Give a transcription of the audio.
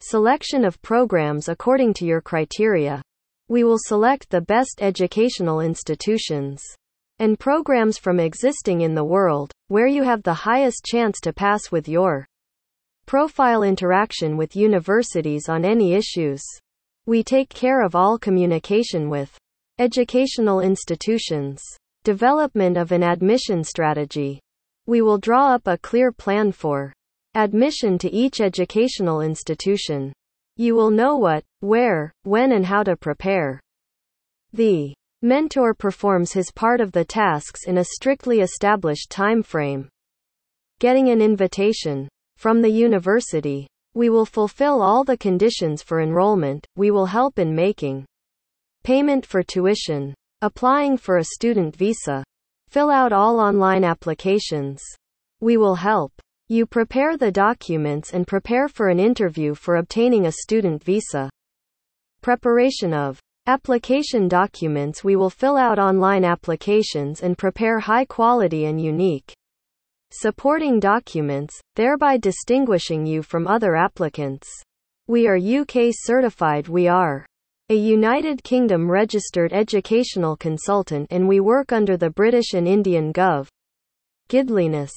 Selection of programs according to your criteria. We will select the best educational institutions and programs from existing in the world, where you have the highest chance to pass with your profile interaction with universities on any issues. We take care of all communication with educational institutions. Development of an admission strategy. We will draw up a clear plan for admission to each educational institution. You will know what, where, when, and how to prepare. The mentor performs his part of the tasks in a strictly established time frame. Getting an invitation from the university. We will fulfill all the conditions for enrollment, we will help in making payment for tuition, applying for a student visa, fill out all online applications. We will help you prepare the documents and prepare for an interview for obtaining a student visa. Preparation of application documents We will fill out online applications and prepare high quality and unique supporting documents, thereby distinguishing you from other applicants. We are UK certified. We are a United Kingdom registered educational consultant and we work under the British and Indian Gov. Guidelines.